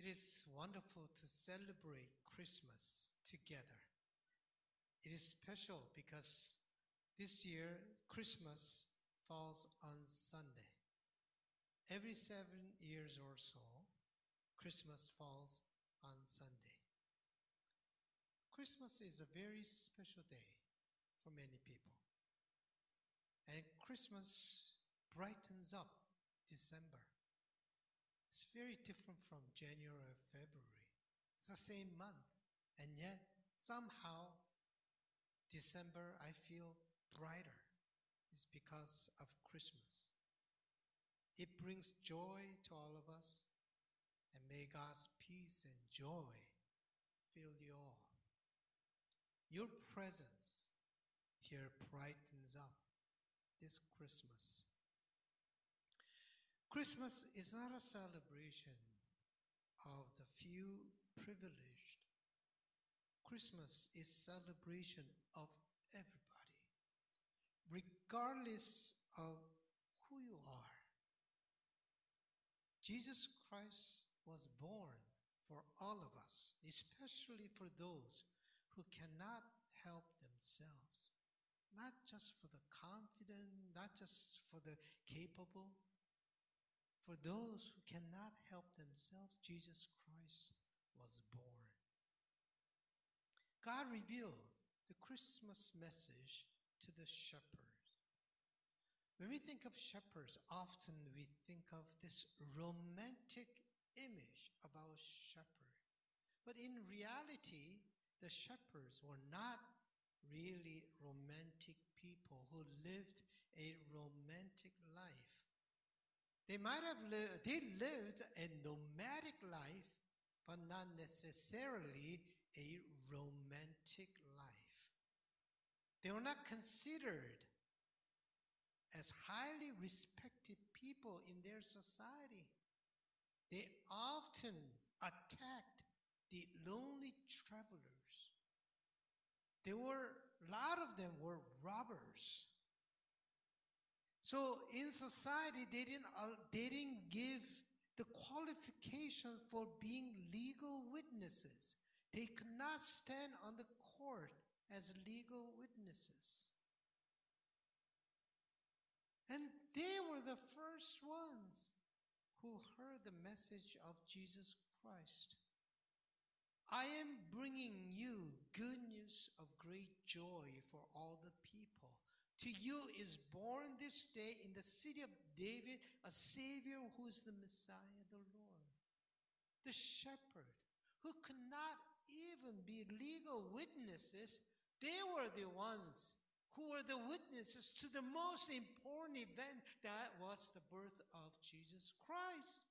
It is wonderful to celebrate Christmas together. It is special because this year Christmas falls on Sunday. Every seven years or so, Christmas falls on Sunday. Christmas is a very special day for many people. And Christmas brightens up December. It's very different from January or February. It's the same month. And yet, somehow, December I feel brighter. It's because of Christmas. It brings joy to all of us. And may God's peace and joy fill you all. Your presence here brightens up this Christmas. Christmas is not a celebration of the few privileged. Christmas is celebration of everybody, regardless of who you are. Jesus Christ was born for all of us, especially for those who cannot help themselves. Not just for the confident, not just for the capable. For those who cannot help themselves, Jesus Christ was born. God revealed the Christmas message to the shepherds. When we think of shepherds, often we think of this romantic image about shepherd. But in reality, the shepherds were not really romantic people who lived a romantic life. They might have lived, they lived a nomadic life, but not necessarily a romantic life. They were not considered as highly respected people in their society. They often attacked the lonely travelers. There were, a lot of them were robbers. So in society, they didn't, uh, they didn't give the qualification for being legal witnesses. They could not stand on the court as legal witnesses. And they were the first ones who heard the message of Jesus Christ. I am bringing you good news of great joy for all the people. To you is born this day in the city of David a Savior who is the Messiah, the Lord. The shepherd who could not even be legal witnesses, they were the ones who were the witnesses to the most important event that was the birth of Jesus Christ.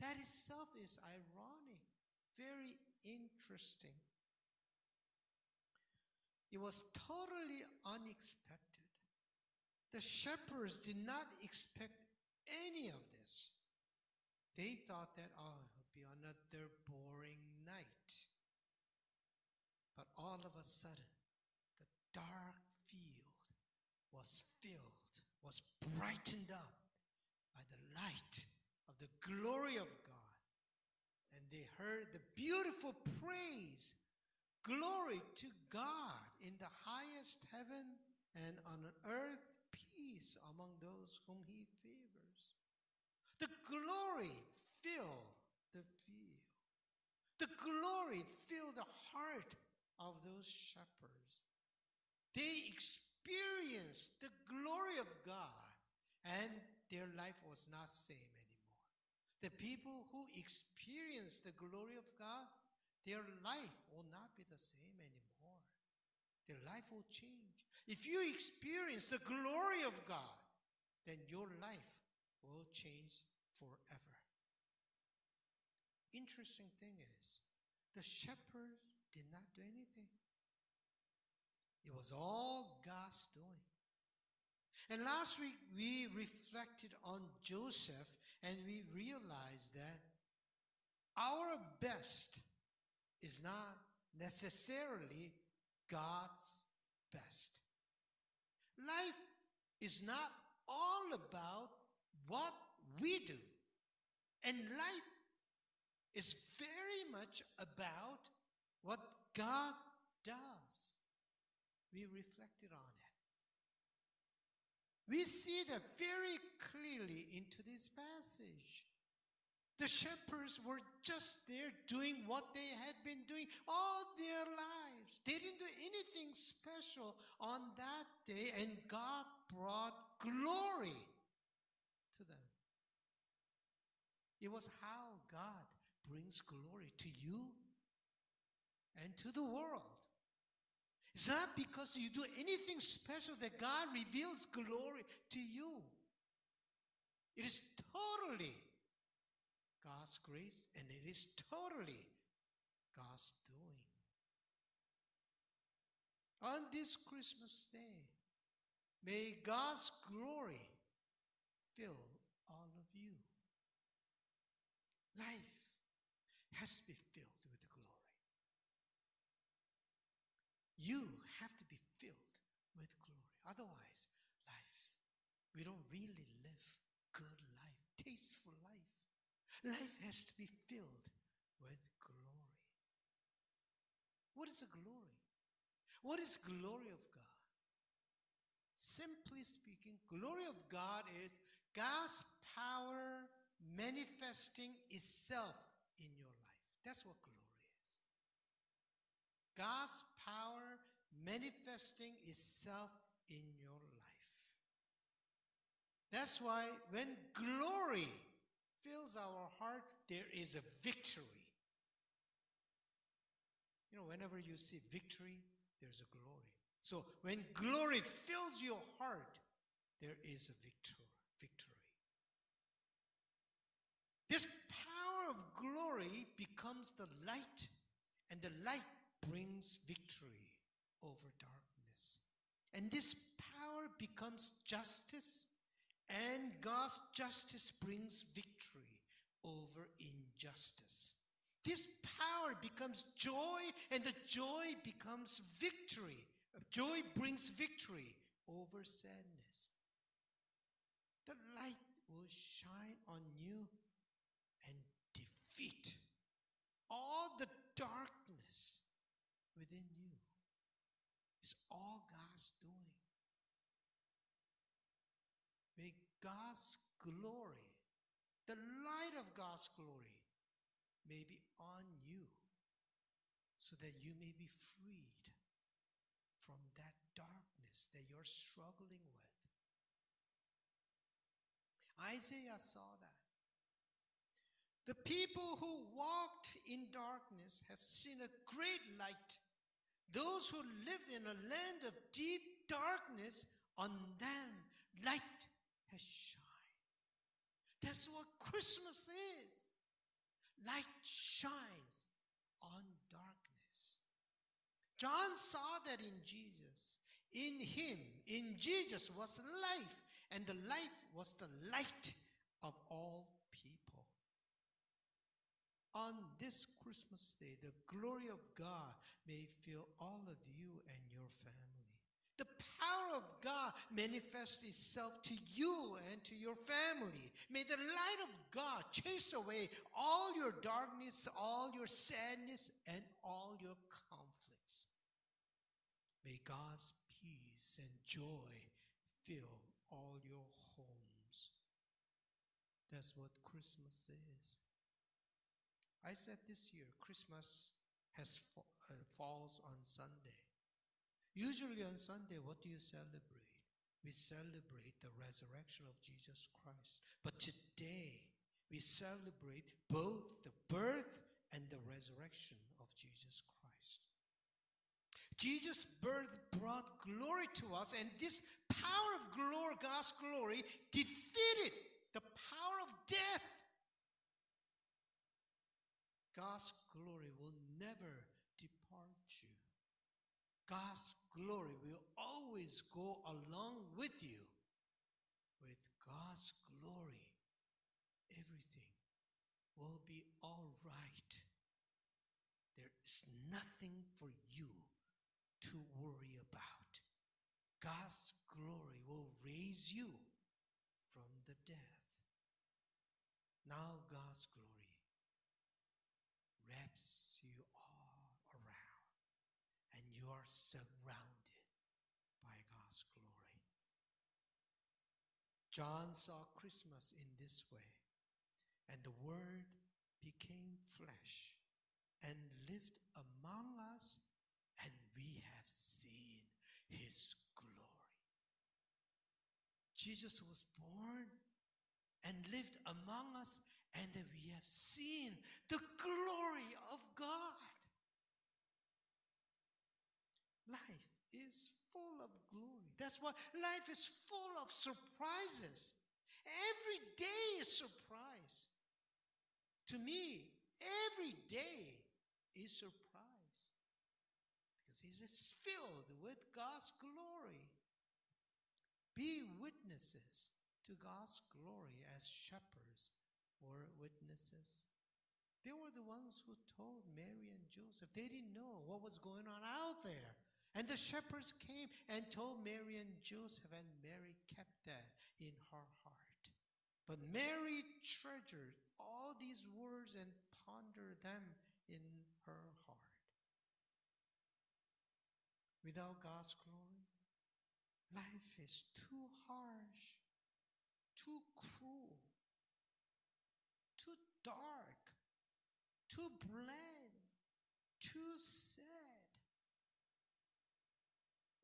That itself is ironic, very interesting. It was totally unexpected. The shepherds did not expect any of this. They thought that, oh, it'll be another boring night. But all of a sudden, the dark field was filled, was brightened up by the light of the glory of God. And they heard the beautiful praise Glory to God in the highest heaven and on earth peace among those whom he favors. The glory fill the field. The glory fill the heart of those shepherds. They experienced the glory of God and their life was not the same anymore. The people who experience the glory of God, their life will not be the same anymore. Their life will change. If you experience the glory of God, then your life will change forever. Interesting thing is, the shepherds did not do anything. It was all God's doing. And last week we reflected on Joseph and we realized that our best is not necessarily God's best. Life is not all about what we do, and life is very much about what God does. We reflected on it. We see that very clearly into this passage. The shepherds were just there doing what they had been doing all their lives. They didn't do anything special on that day, and God brought glory to them. It was how God brings glory to you and to the world. It's not because you do anything special that God reveals glory to you. It is totally God's grace and it is totally God's. On this Christmas day, may God's glory fill all of you. Life has to be filled with glory. You have to be filled with glory. Otherwise, life, we don't really live good life, tasteful life. Life has to be filled with glory. What is a glory? What is glory of God? Simply speaking, glory of God is God's power manifesting itself in your life. That's what glory is. God's power manifesting itself in your life. That's why when glory fills our heart, there is a victory. You know, whenever you see victory, there's a glory. So when glory fills your heart, there is a victory. Victory. This power of glory becomes the light, and the light brings victory over darkness. And this power becomes justice, and God's justice brings victory over injustice. This power becomes joy, and the joy becomes victory. Joy brings victory over sadness. The light will shine on you and defeat all the darkness within you. It's all God's doing. May God's glory, the light of God's glory, may be on you so that you may be freed from that darkness that you're struggling with. Isaiah saw that. The people who walked in darkness have seen a great light. Those who lived in a land of deep darkness, on them light has shined. That's what Christmas is. Light shines on darkness. John saw that in Jesus. In him, in Jesus was life, and the life was the light of all people. On this Christmas day, the glory of God may fill all of you and your family. The power of God manifest itself to you and to your family. May the light of God chase away all your darkness, all your sadness, and all your conflicts. May God's peace and joy fill all your homes. That's what Christmas is. I said this year, Christmas has uh, falls on Sunday. Usually on Sunday, what do you celebrate? We celebrate the resurrection of Jesus Christ. But today, we celebrate both the birth and the resurrection of Jesus Christ. Jesus' birth brought glory to us, and this power of glory, God's glory, defeated the power of death. God's glory will never. God's glory will always go along with you. With God's glory, everything will be all right. There is nothing for you to worry about. God's glory will raise you from the death. Now, God's glory wraps you all around, and you are surrounded by God's glory. John saw Christmas in this way, and the Word became flesh and lived among us, and we have seen his glory. Jesus was born and lived among us, and we have seen the glory of God. Life is full of glory. That's why life is full of surprises. Every day is surprise. To me, every day is surprise because it is filled with God's glory. Be witnesses to God's glory as shepherds were witnesses. They were the ones who told Mary and Joseph. They didn't know what was going on out there. And the shepherds came and told Mary and Joseph, and Mary kept that in her heart. But Mary treasured all these words and pondered them in her heart. Without God's glory, life is too harsh, too cruel, too dark, too bland, too sad.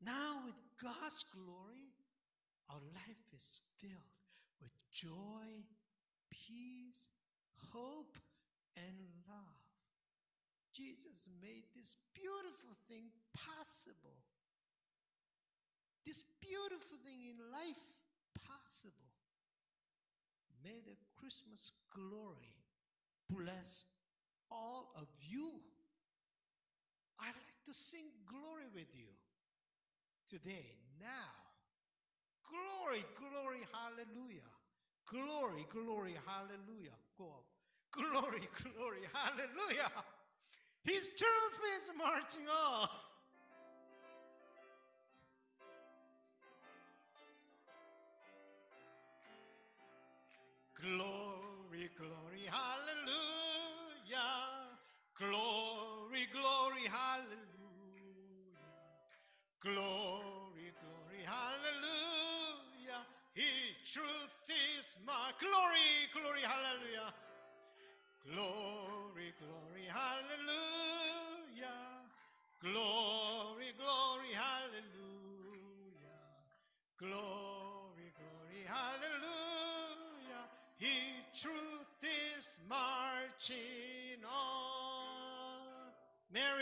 Now, with God's glory, our life is filled with joy, peace, hope, and love. Jesus made this beautiful thing possible. This beautiful thing in life possible. May the Christmas glory bless all of you. I'd like to sing glory with you today, now. Glory, glory, hallelujah. Glory, glory, hallelujah. Go up. Glory, glory, hallelujah. His truth is marching on. Glory, glory, hallelujah.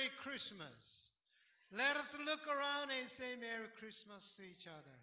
Merry Christmas. Let us look around and say Merry Christmas to each other.